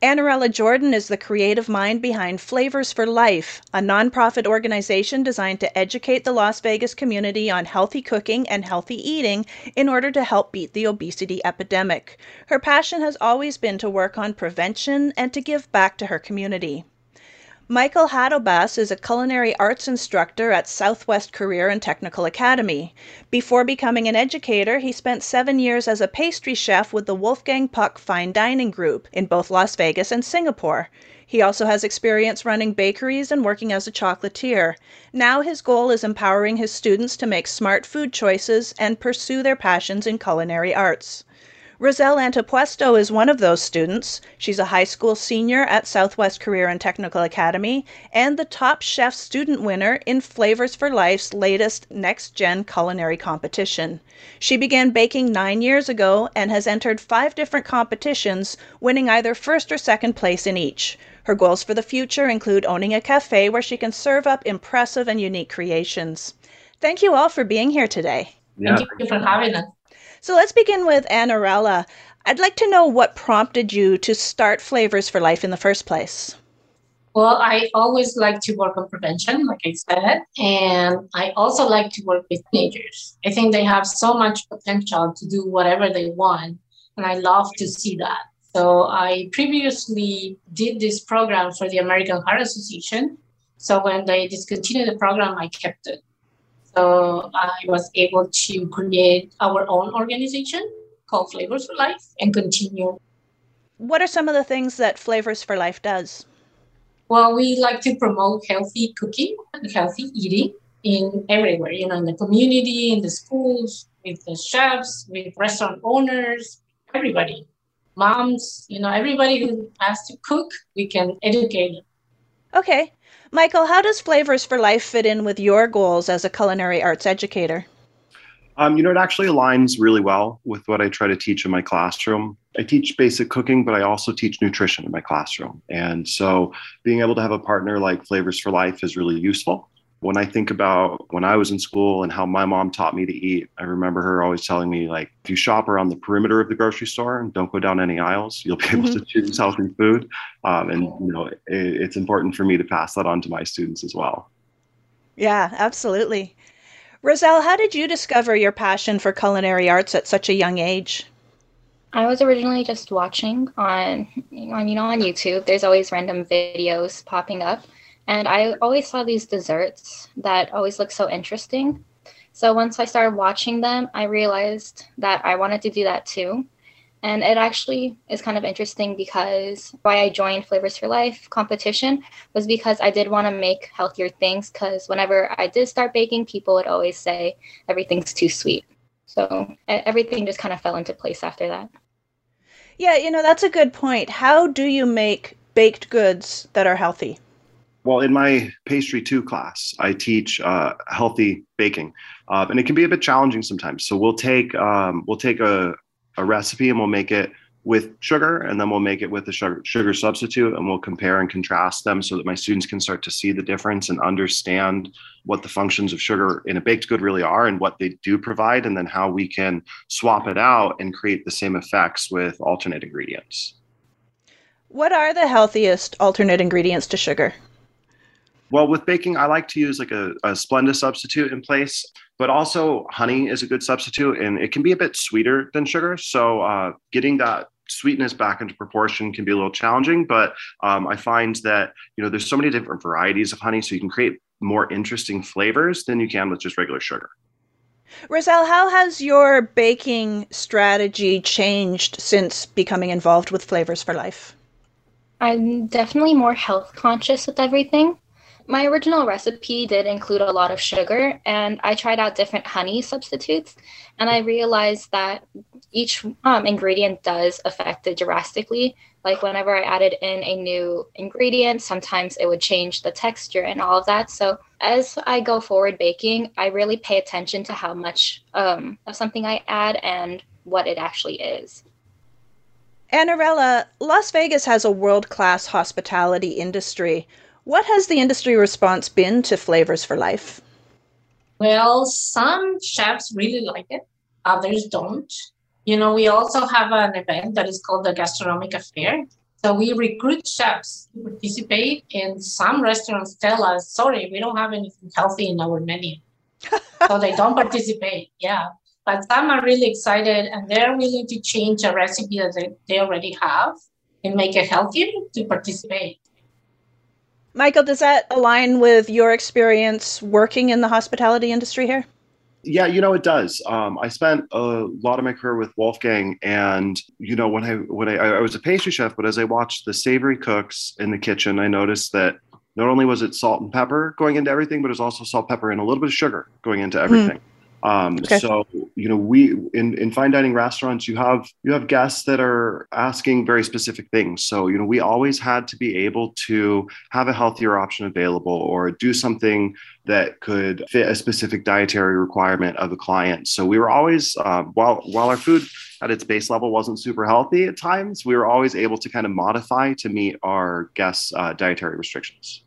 Annarella Jordan is the creative mind behind Flavors for Life, a nonprofit organization designed to educate the Las Vegas community on healthy cooking and healthy eating in order to help beat the obesity epidemic. Her passion has always been to work on prevention and to give back to her community. Michael Hadobas is a culinary arts instructor at Southwest Career and Technical Academy. Before becoming an educator, he spent seven years as a pastry chef with the Wolfgang Puck Fine Dining Group in both Las Vegas and Singapore. He also has experience running bakeries and working as a chocolatier. Now his goal is empowering his students to make smart food choices and pursue their passions in culinary arts. Razelle Antipuesto is one of those students. She's a high school senior at Southwest Career and Technical Academy and the top chef student winner in Flavors for Life's latest Next Gen culinary competition. She began baking nine years ago and has entered five different competitions, winning either first or second place in each. Her goals for the future include owning a cafe where she can serve up impressive and unique creations. Thank you all for being here today. Yeah. Thank you for having us. So let's begin with Annarella. I'd like to know what prompted you to start Flavors for Life in the first place. Well, I always like to work on prevention, like I said, and I also like to work with teenagers. I think they have so much potential to do whatever they want, and I love to see that. So I previously did this program for the American Heart Association. So when they discontinued the program, I kept it. So I was able to create our own organization called Flavors for Life and continue. What are some of the things that Flavors for Life does? Well, we like to promote healthy cooking and healthy eating in everywhere, you know, in the community, in the schools, with the chefs, with restaurant owners, everybody. Moms, you know, everybody who has to cook, we can educate them. Okay. Michael, how does Flavors for Life fit in with your goals as a culinary arts educator? Um, you know, it actually aligns really well with what I try to teach in my classroom. I teach basic cooking, but I also teach nutrition in my classroom. And so being able to have a partner like Flavors for Life is really useful when I think about when I was in school and how my mom taught me to eat, I remember her always telling me, like, if you shop around the perimeter of the grocery store and don't go down any aisles, you'll be able mm-hmm. to choose healthy food. Um, and, you know, it, it's important for me to pass that on to my students as well. Yeah, absolutely. Razelle, how did you discover your passion for culinary arts at such a young age? I was originally just watching on, on you know, on YouTube. There's always random videos popping up and I always saw these desserts that always looked so interesting. So once I started watching them, I realized that I wanted to do that too. And it actually is kind of interesting because why I joined Flavors for Life competition was because I did want to make healthier things. Because whenever I did start baking, people would always say everything's too sweet. So everything just kind of fell into place after that. Yeah, you know, that's a good point. How do you make baked goods that are healthy? Well, in my pastry two class, I teach uh, healthy baking, uh, and it can be a bit challenging sometimes. So we'll take um, we'll take a, a recipe and we'll make it with sugar, and then we'll make it with a sugar, sugar substitute, and we'll compare and contrast them so that my students can start to see the difference and understand what the functions of sugar in a baked good really are and what they do provide, and then how we can swap it out and create the same effects with alternate ingredients. What are the healthiest alternate ingredients to sugar? Well, with baking, I like to use like a, a Splenda substitute in place, but also honey is a good substitute and it can be a bit sweeter than sugar. So uh, getting that sweetness back into proportion can be a little challenging, but um, I find that, you know, there's so many different varieties of honey, so you can create more interesting flavors than you can with just regular sugar. Razelle, how has your baking strategy changed since becoming involved with Flavors for Life? I'm definitely more health conscious with everything. My original recipe did include a lot of sugar, and I tried out different honey substitutes, and I realized that each um, ingredient does affect it drastically. Like whenever I added in a new ingredient, sometimes it would change the texture and all of that. So as I go forward baking, I really pay attention to how much um, of something I add and what it actually is. Annarella, Las Vegas has a world class hospitality industry. What has the industry response been to Flavors for Life? Well, some chefs really like it, others don't. You know, we also have an event that is called the Gastronomic Affair. So we recruit chefs to participate, and some restaurants tell us, sorry, we don't have anything healthy in our menu. so they don't participate. Yeah. But some are really excited and they're willing to change a recipe that they, they already have and make it healthier to participate. Michael, does that align with your experience working in the hospitality industry here? Yeah, you know it does. Um, I spent a lot of my career with Wolfgang, and you know when I when I, I was a pastry chef, but as I watched the savory cooks in the kitchen, I noticed that not only was it salt and pepper going into everything, but it was also salt, pepper, and a little bit of sugar going into everything. Mm. Um, okay. So you know, we in in fine dining restaurants, you have you have guests that are asking very specific things. So you know, we always had to be able to have a healthier option available or do something that could fit a specific dietary requirement of the client. So we were always uh, while while our food at its base level wasn't super healthy at times, we were always able to kind of modify to meet our guests' uh, dietary restrictions.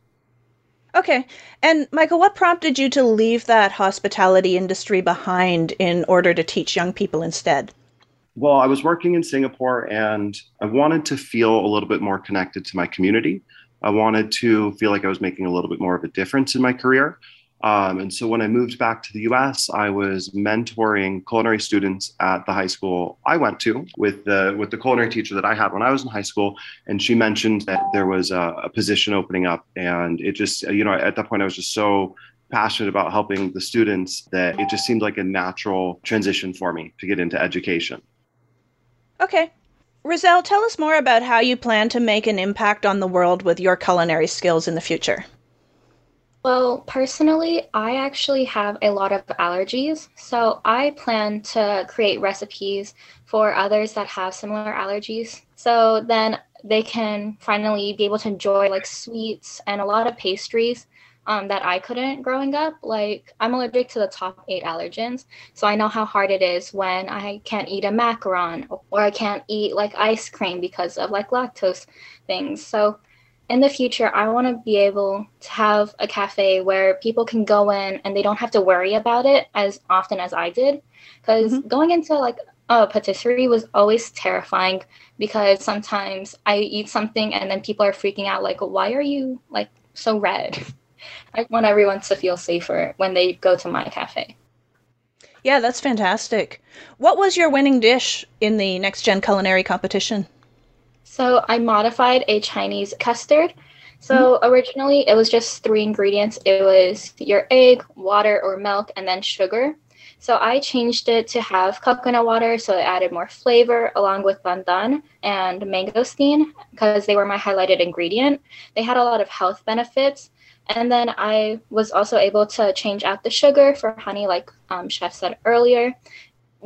Okay. And Michael, what prompted you to leave that hospitality industry behind in order to teach young people instead? Well, I was working in Singapore and I wanted to feel a little bit more connected to my community. I wanted to feel like I was making a little bit more of a difference in my career. Um, and so when I moved back to the US, I was mentoring culinary students at the high school I went to with the with the culinary teacher that I had when I was in high school. And she mentioned that there was a, a position opening up, and it just you know at that point I was just so passionate about helping the students that it just seemed like a natural transition for me to get into education. Okay. Razelle, tell us more about how you plan to make an impact on the world with your culinary skills in the future. Well, personally, I actually have a lot of allergies. So I plan to create recipes for others that have similar allergies. So then they can finally be able to enjoy like sweets and a lot of pastries um, that I couldn't growing up. Like I'm allergic to the top eight allergens. So I know how hard it is when I can't eat a macaron or I can't eat like ice cream because of like lactose things. So in the future, I want to be able to have a cafe where people can go in and they don't have to worry about it as often as I did. Because mm-hmm. going into like a patisserie was always terrifying because sometimes I eat something and then people are freaking out, like, why are you like so red? I want everyone to feel safer when they go to my cafe. Yeah, that's fantastic. What was your winning dish in the Next Gen Culinary competition? So I modified a Chinese custard. So mm-hmm. originally it was just three ingredients. It was your egg, water or milk, and then sugar. So I changed it to have coconut water, so it added more flavor along with pandan and mangosteen because they were my highlighted ingredient. They had a lot of health benefits. And then I was also able to change out the sugar for honey, like um, Chef said earlier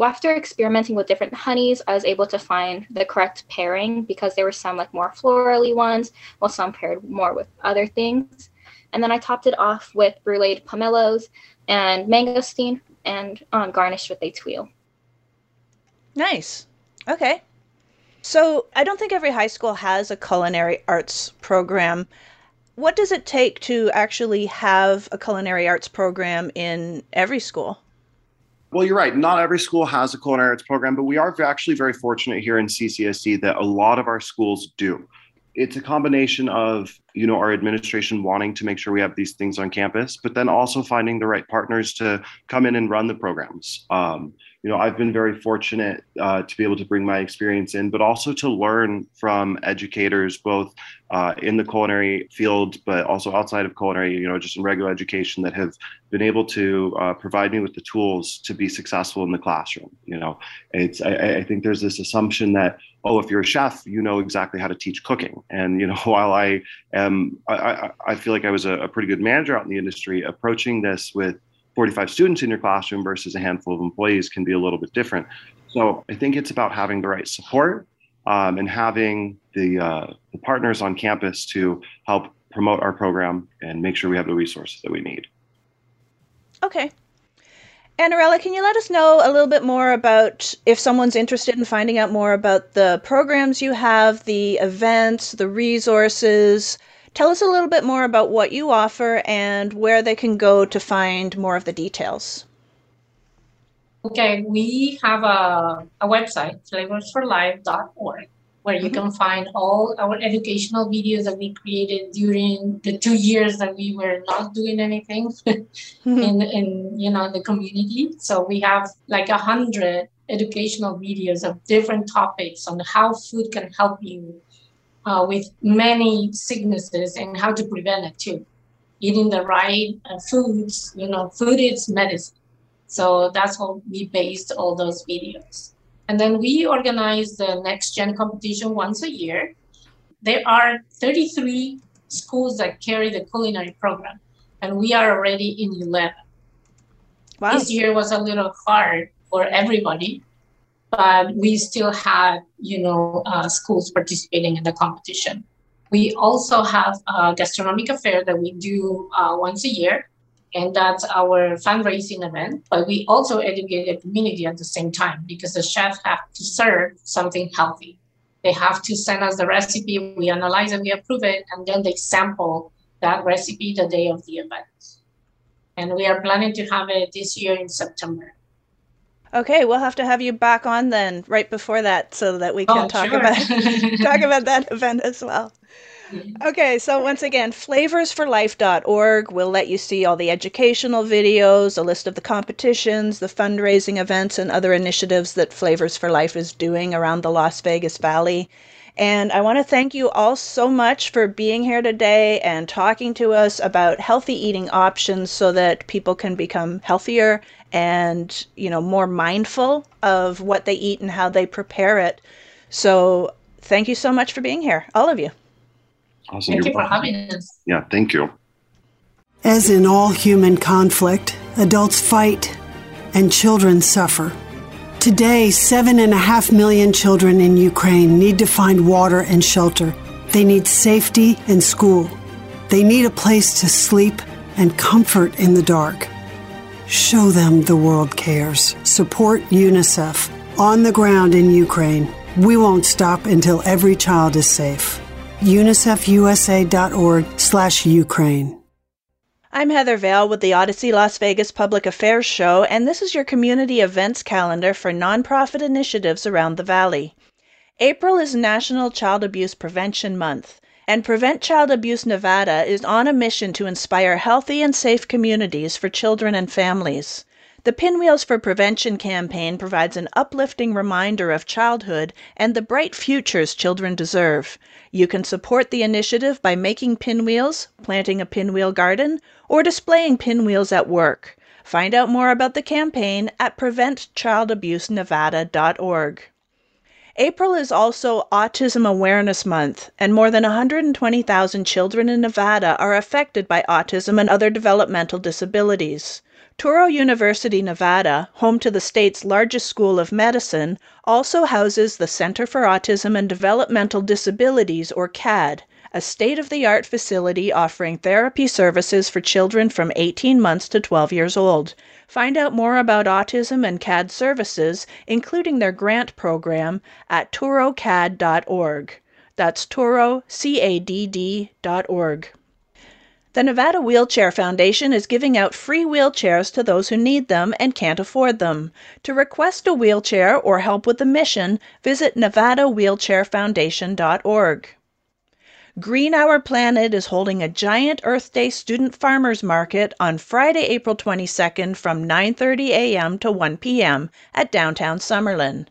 after experimenting with different honeys, I was able to find the correct pairing because there were some like more florally ones, while some paired more with other things. And then I topped it off with bruleed pomelos and mangosteen and um, garnished with a tuile. Nice. Okay. So I don't think every high school has a culinary arts program. What does it take to actually have a culinary arts program in every school? Well, you're right. Not every school has a culinary arts program, but we are actually very fortunate here in CCSD that a lot of our schools do. it's a combination of you know our administration wanting to make sure we have these things on campus but then also finding the right partners to come in and run the programs um, you know i've been very fortunate uh, to be able to bring my experience in but also to learn from educators both uh, in the culinary field but also outside of culinary you know just in regular education that have been able to uh, provide me with the tools to be successful in the classroom you know it's I, I think there's this assumption that oh, if you're a chef, you know exactly how to teach cooking. And you know, while I am, I, I feel like I was a, a pretty good manager out in the industry. Approaching this with 45 students in your classroom versus a handful of employees can be a little bit different. So I think it's about having the right support um, and having the, uh, the partners on campus to help promote our program and make sure we have the resources that we need. Okay, Annarella, can you let us know a little bit more about if someone's interested in finding out more about the programs you have, the events, the resources? Tell us a little bit more about what you offer and where they can go to find more of the details. Okay, we have a, a website, flavorsforlife.org where you mm-hmm. can find all our educational videos that we created during the two years that we were not doing anything mm-hmm. in, in you know the community. So we have like a hundred educational videos of different topics on how food can help you uh, with many sicknesses and how to prevent it too. Eating the right uh, foods, you know, food is medicine. So that's what we based all those videos. And then we organize the next gen competition once a year. There are 33 schools that carry the culinary program, and we are already in 11. Wow. This year was a little hard for everybody, but we still have, you know, uh, schools participating in the competition. We also have a gastronomic affair that we do uh, once a year and that's our fundraising event. But we also educate the community at the same time because the chefs have to serve something healthy. They have to send us the recipe, we analyze it, we approve it, and then they sample that recipe the day of the event. And we are planning to have it this year in September. Okay, we'll have to have you back on then right before that so that we can oh, talk sure. about talk about that event as well. Okay, so once again, flavorsforlife.org will let you see all the educational videos, a list of the competitions, the fundraising events, and other initiatives that Flavors for Life is doing around the Las Vegas Valley. And I want to thank you all so much for being here today and talking to us about healthy eating options so that people can become healthier and, you know, more mindful of what they eat and how they prepare it. So, thank you so much for being here, all of you. Awesome. Thank You're you for having us. Yeah, thank you. As in all human conflict, adults fight and children suffer. Today, seven and a half million children in Ukraine need to find water and shelter. They need safety and school. They need a place to sleep and comfort in the dark. Show them the world cares. Support UNICEF. On the ground in Ukraine, we won't stop until every child is safe unicefusa.org slash Ukraine. I'm Heather Vale with the Audacy Las Vegas Public Affairs Show, and this is your community events calendar for nonprofit initiatives around the Valley. April is National Child Abuse Prevention Month, and Prevent Child Abuse Nevada is on a mission to inspire healthy and safe communities for children and families. The Pinwheels for Prevention campaign provides an uplifting reminder of childhood and the bright futures children deserve. You can support the initiative by making pinwheels, planting a pinwheel garden, or displaying pinwheels at work. Find out more about the campaign at preventchildabusenevada.org. April is also Autism Awareness Month, and more than 120,000 children in Nevada are affected by autism and other developmental disabilities. Touro University, Nevada, home to the state's largest school of medicine, also houses the Center for Autism and Developmental Disabilities, or CAD, a state of the art facility offering therapy services for children from 18 months to 12 years old. Find out more about autism and CAD services, including their grant program, at tourocadd.org. That's tourocadd.org. The Nevada Wheelchair Foundation is giving out free wheelchairs to those who need them and can't afford them. To request a wheelchair or help with the mission, visit nevadawheelchairfoundation.org. Green Our Planet is holding a giant Earth Day student farmers market on Friday, April 22nd from 9:30 a.m. to 1 p.m. at downtown Summerlin.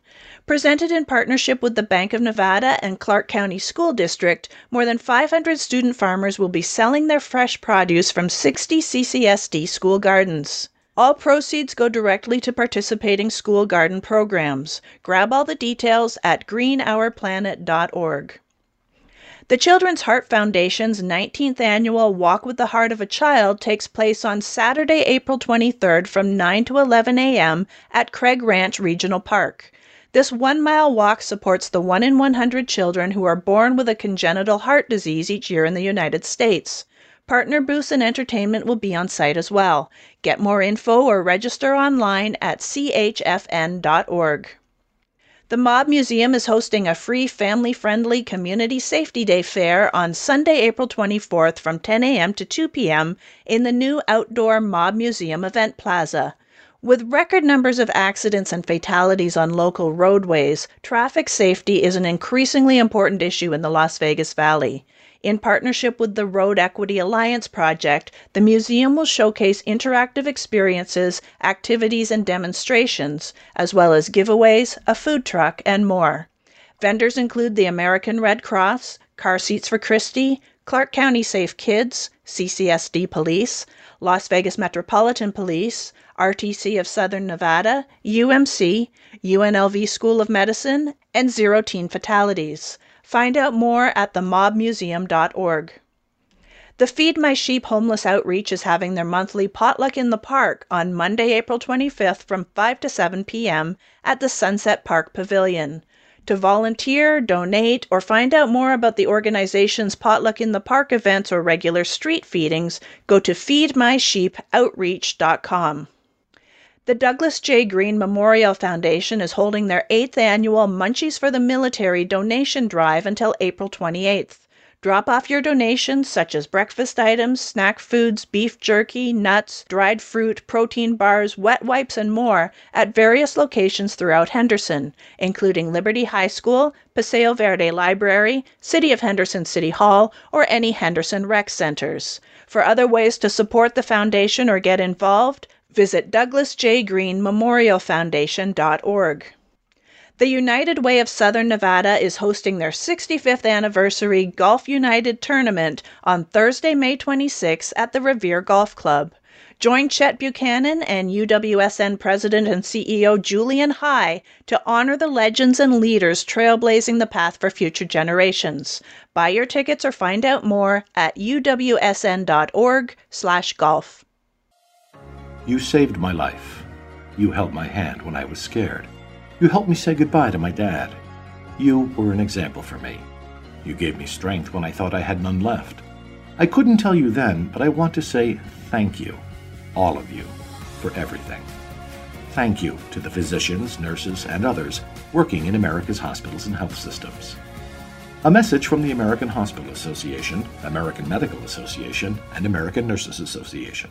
Presented in partnership with the Bank of Nevada and Clark County School District, more than 500 student farmers will be selling their fresh produce from 60 CCSD school gardens. All proceeds go directly to participating school garden programs. Grab all the details at greenourplanet.org. The Children's Heart Foundation's 19th annual Walk with the Heart of a Child takes place on Saturday, April 23rd from 9 to 11 a.m. at Craig Ranch Regional Park. This one mile walk supports the 1 in 100 children who are born with a congenital heart disease each year in the United States. Partner booths and entertainment will be on site as well. Get more info or register online at chfn.org. The Mob Museum is hosting a free family friendly Community Safety Day fair on Sunday, April 24th from 10 a.m. to 2 p.m. in the new outdoor Mob Museum event plaza. With record numbers of accidents and fatalities on local roadways, traffic safety is an increasingly important issue in the Las Vegas Valley. In partnership with the Road Equity Alliance project, the museum will showcase interactive experiences, activities, and demonstrations, as well as giveaways, a food truck, and more. Vendors include the American Red Cross, Car Seats for Christie, Clark County Safe Kids, CCSD Police, Las Vegas Metropolitan Police, RTC of Southern Nevada, UMC, UNLV School of Medicine, and Zero Teen Fatalities. Find out more at themobmuseum.org. The Feed My Sheep Homeless Outreach is having their monthly potluck in the park on Monday, April 25th from 5 to 7 p.m. at the Sunset Park Pavilion. To volunteer, donate, or find out more about the organization's Potluck in the Park events or regular street feedings, go to feedmysheepoutreach.com. The Douglas J. Green Memorial Foundation is holding their eighth annual Munchies for the Military donation drive until April 28th. Drop off your donations, such as breakfast items, snack foods, beef jerky, nuts, dried fruit, protein bars, wet wipes, and more, at various locations throughout Henderson, including Liberty High School, Paseo Verde Library, City of Henderson City Hall, or any Henderson rec centers. For other ways to support the foundation or get involved, visit douglasjgreenmemorialfoundation.org. The United Way of Southern Nevada is hosting their 65th anniversary Golf United tournament on Thursday, May 26 at the Revere Golf Club. Join Chet Buchanan and UWSN President and CEO Julian High to honor the legends and leaders trailblazing the path for future generations. Buy your tickets or find out more at uwsn.org/golf. You saved my life. You held my hand when I was scared. You helped me say goodbye to my dad. You were an example for me. You gave me strength when I thought I had none left. I couldn't tell you then, but I want to say thank you, all of you, for everything. Thank you to the physicians, nurses, and others working in America's hospitals and health systems. A message from the American Hospital Association, American Medical Association, and American Nurses Association.